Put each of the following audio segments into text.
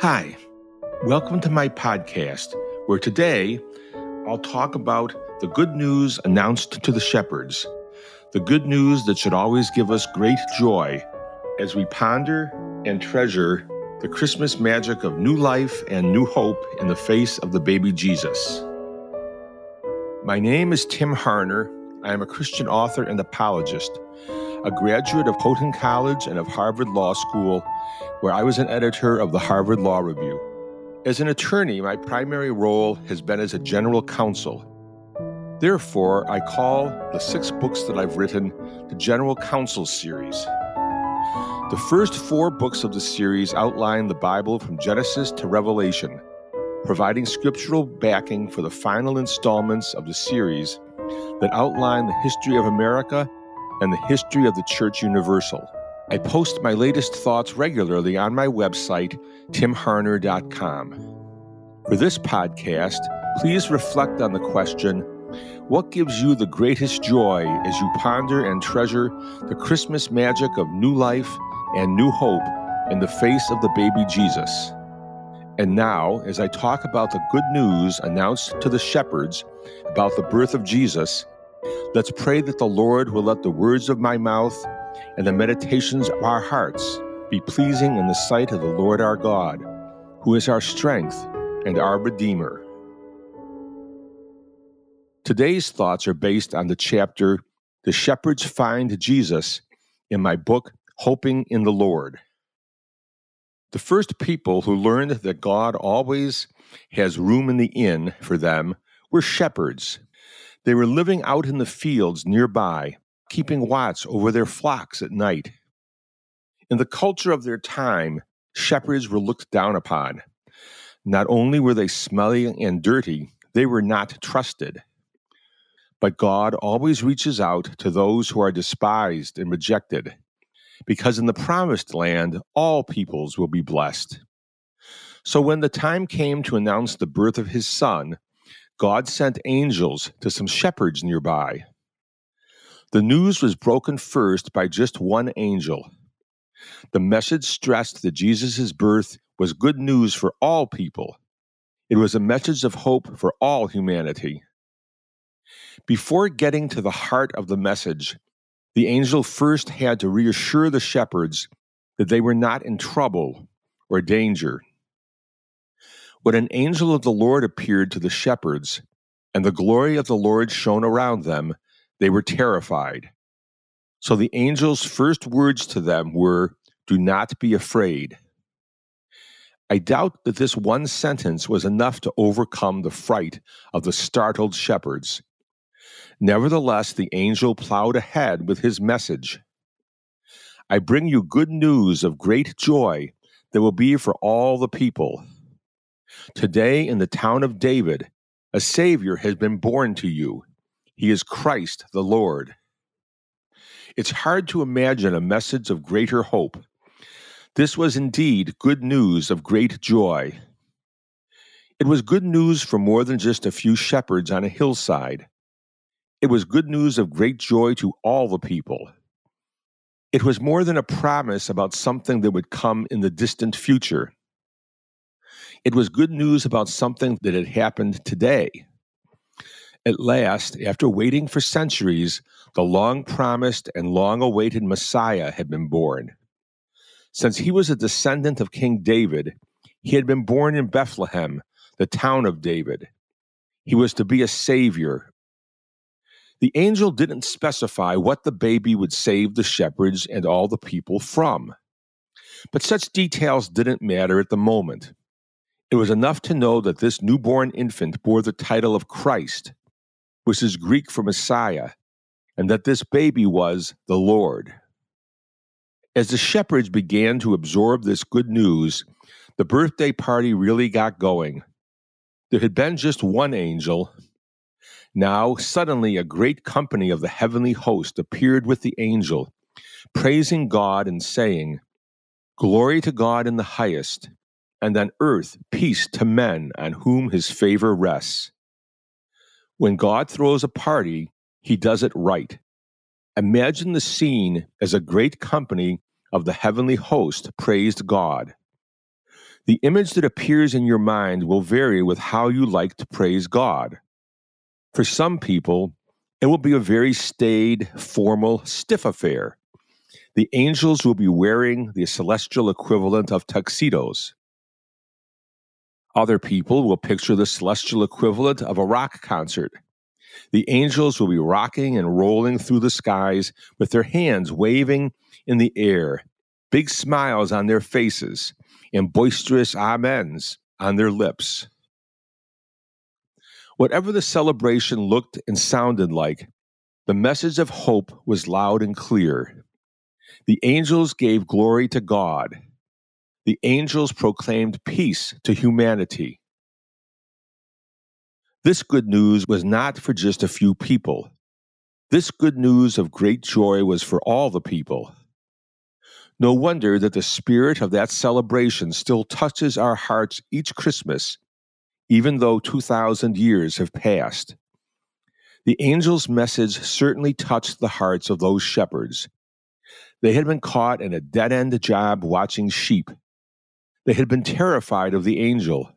Hi, welcome to my podcast, where today I'll talk about the good news announced to the shepherds, the good news that should always give us great joy as we ponder and treasure the Christmas magic of new life and new hope in the face of the baby Jesus. My name is Tim Harner. I am a Christian author and apologist, a graduate of Houghton College and of Harvard Law School, where I was an editor of the Harvard Law Review. As an attorney, my primary role has been as a general counsel. Therefore, I call the six books that I've written the General Counsel series. The first four books of the series outline the Bible from Genesis to Revelation, providing scriptural backing for the final installments of the series that outline the history of America and the history of the Church Universal. I post my latest thoughts regularly on my website, timharner.com. For this podcast, please reflect on the question What gives you the greatest joy as you ponder and treasure the Christmas magic of new life and new hope in the face of the baby Jesus? And now, as I talk about the good news announced to the shepherds about the birth of Jesus, let's pray that the Lord will let the words of my mouth and the meditations of our hearts be pleasing in the sight of the Lord our God, who is our strength and our Redeemer. Today's thoughts are based on the chapter The Shepherds Find Jesus in my book, Hoping in the Lord. The first people who learned that God always has room in the inn for them were shepherds. They were living out in the fields nearby, keeping watch over their flocks at night. In the culture of their time, shepherds were looked down upon. Not only were they smelly and dirty, they were not trusted. But God always reaches out to those who are despised and rejected, because in the promised land, all peoples will be blessed. So when the time came to announce the birth of his son, God sent angels to some shepherds nearby. The news was broken first by just one angel. The message stressed that Jesus' birth was good news for all people. It was a message of hope for all humanity. Before getting to the heart of the message, the angel first had to reassure the shepherds that they were not in trouble or danger. When an angel of the Lord appeared to the shepherds, and the glory of the Lord shone around them, they were terrified. So the angel's first words to them were, Do not be afraid. I doubt that this one sentence was enough to overcome the fright of the startled shepherds. Nevertheless, the angel plowed ahead with his message I bring you good news of great joy that will be for all the people. Today, in the town of David, a Savior has been born to you. He is Christ the Lord. It's hard to imagine a message of greater hope. This was indeed good news of great joy. It was good news for more than just a few shepherds on a hillside. It was good news of great joy to all the people. It was more than a promise about something that would come in the distant future. It was good news about something that had happened today. At last, after waiting for centuries, the long promised and long awaited Messiah had been born. Since he was a descendant of King David, he had been born in Bethlehem, the town of David. He was to be a savior. The angel didn't specify what the baby would save the shepherds and all the people from. But such details didn't matter at the moment. It was enough to know that this newborn infant bore the title of Christ, which is Greek for Messiah, and that this baby was the Lord. As the shepherds began to absorb this good news, the birthday party really got going. There had been just one angel. Now, suddenly, a great company of the heavenly host appeared with the angel, praising God and saying, Glory to God in the highest, and on earth peace to men on whom his favor rests. When God throws a party, he does it right. Imagine the scene as a great company of the heavenly host praised God. The image that appears in your mind will vary with how you like to praise God. For some people, it will be a very staid, formal, stiff affair. The angels will be wearing the celestial equivalent of tuxedos. Other people will picture the celestial equivalent of a rock concert. The angels will be rocking and rolling through the skies with their hands waving in the air, big smiles on their faces, and boisterous amens on their lips. Whatever the celebration looked and sounded like, the message of hope was loud and clear. The angels gave glory to God. The angels proclaimed peace to humanity. This good news was not for just a few people. This good news of great joy was for all the people. No wonder that the spirit of that celebration still touches our hearts each Christmas, even though 2,000 years have passed. The angel's message certainly touched the hearts of those shepherds. They had been caught in a dead end job watching sheep. They had been terrified of the angel.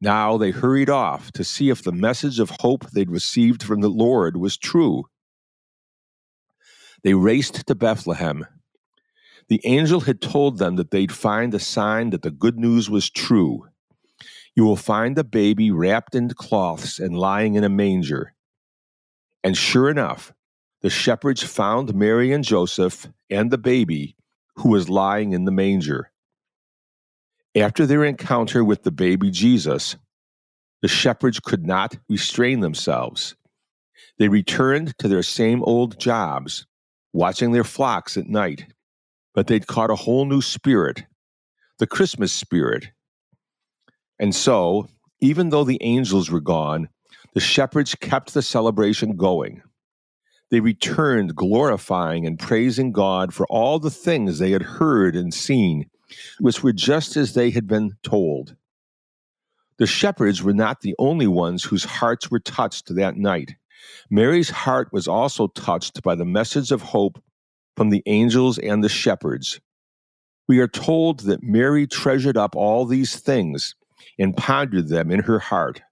Now they hurried off to see if the message of hope they'd received from the Lord was true. They raced to Bethlehem the angel had told them that they'd find a sign that the good news was true. You will find a baby wrapped in cloths and lying in a manger. And sure enough, the shepherds found Mary and Joseph and the baby who was lying in the manger. After their encounter with the baby Jesus, the shepherds could not restrain themselves. They returned to their same old jobs, watching their flocks at night but they'd caught a whole new spirit, the Christmas spirit. And so, even though the angels were gone, the shepherds kept the celebration going. They returned glorifying and praising God for all the things they had heard and seen, which were just as they had been told. The shepherds were not the only ones whose hearts were touched that night. Mary's heart was also touched by the message of hope from the angels and the shepherds. We are told that Mary treasured up all these things and pondered them in her heart.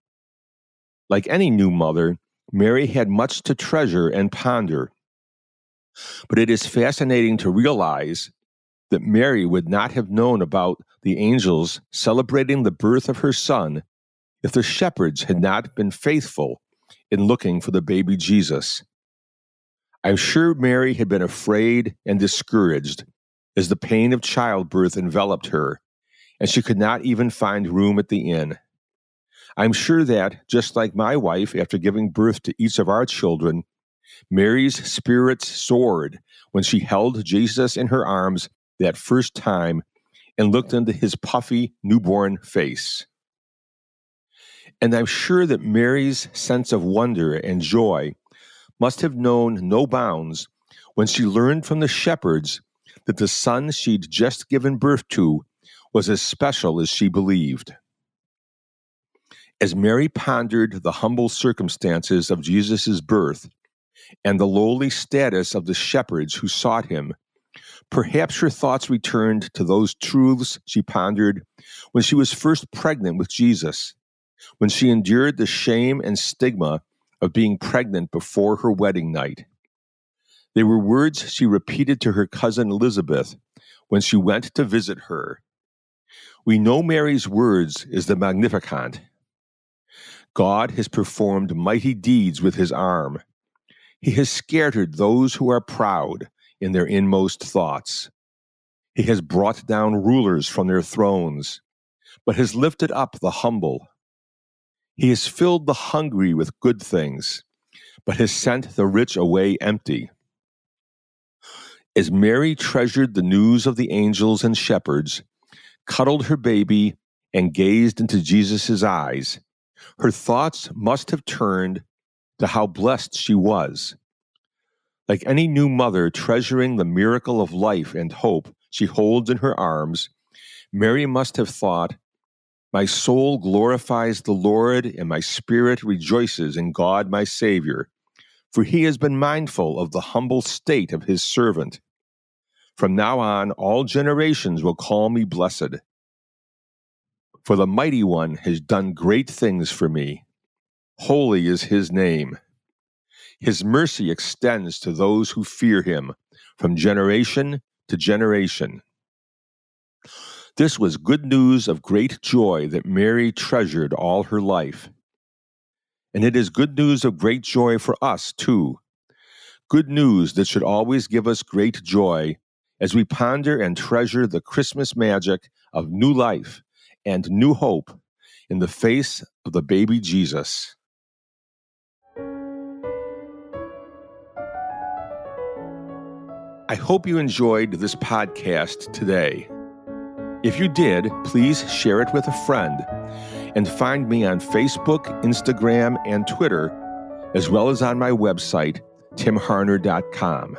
Like any new mother, Mary had much to treasure and ponder. But it is fascinating to realize that Mary would not have known about the angels celebrating the birth of her son if the shepherds had not been faithful in looking for the baby Jesus. I'm sure Mary had been afraid and discouraged as the pain of childbirth enveloped her, and she could not even find room at the inn. I'm sure that, just like my wife after giving birth to each of our children, Mary's spirits soared when she held Jesus in her arms that first time and looked into his puffy newborn face. And I'm sure that Mary's sense of wonder and joy must have known no bounds when she learned from the shepherds that the son she'd just given birth to was as special as she believed. As Mary pondered the humble circumstances of Jesus' birth and the lowly status of the shepherds who sought him, perhaps her thoughts returned to those truths she pondered when she was first pregnant with Jesus, when she endured the shame and stigma of being pregnant before her wedding night. They were words she repeated to her cousin Elizabeth when she went to visit her. We know Mary's words is the Magnificat. God has performed mighty deeds with his arm. He has scattered those who are proud in their inmost thoughts. He has brought down rulers from their thrones, but has lifted up the humble. He has filled the hungry with good things, but has sent the rich away empty. As Mary treasured the news of the angels and shepherds, cuddled her baby, and gazed into Jesus' eyes, her thoughts must have turned to how blessed she was. Like any new mother treasuring the miracle of life and hope she holds in her arms, Mary must have thought my soul glorifies the Lord, and my spirit rejoices in God my Savior, for he has been mindful of the humble state of his servant. From now on, all generations will call me blessed. For the Mighty One has done great things for me. Holy is his name. His mercy extends to those who fear him from generation to generation. This was good news of great joy that Mary treasured all her life. And it is good news of great joy for us, too. Good news that should always give us great joy as we ponder and treasure the Christmas magic of new life and new hope in the face of the baby Jesus. I hope you enjoyed this podcast today. If you did, please share it with a friend and find me on Facebook, Instagram, and Twitter, as well as on my website, timharner.com.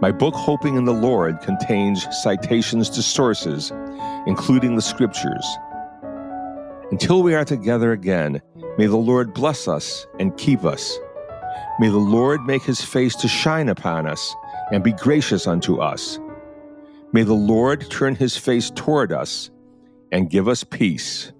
My book, Hoping in the Lord, contains citations to sources, including the scriptures. Until we are together again, may the Lord bless us and keep us. May the Lord make his face to shine upon us and be gracious unto us. May the Lord turn his face toward us and give us peace.